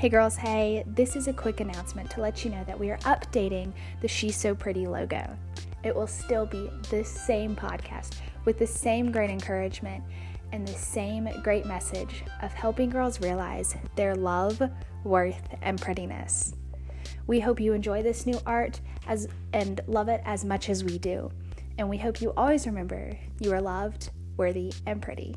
Hey girls, hey, this is a quick announcement to let you know that we are updating the She's So Pretty logo. It will still be the same podcast with the same great encouragement and the same great message of helping girls realize their love, worth, and prettiness. We hope you enjoy this new art as and love it as much as we do. And we hope you always remember you are loved, worthy, and pretty.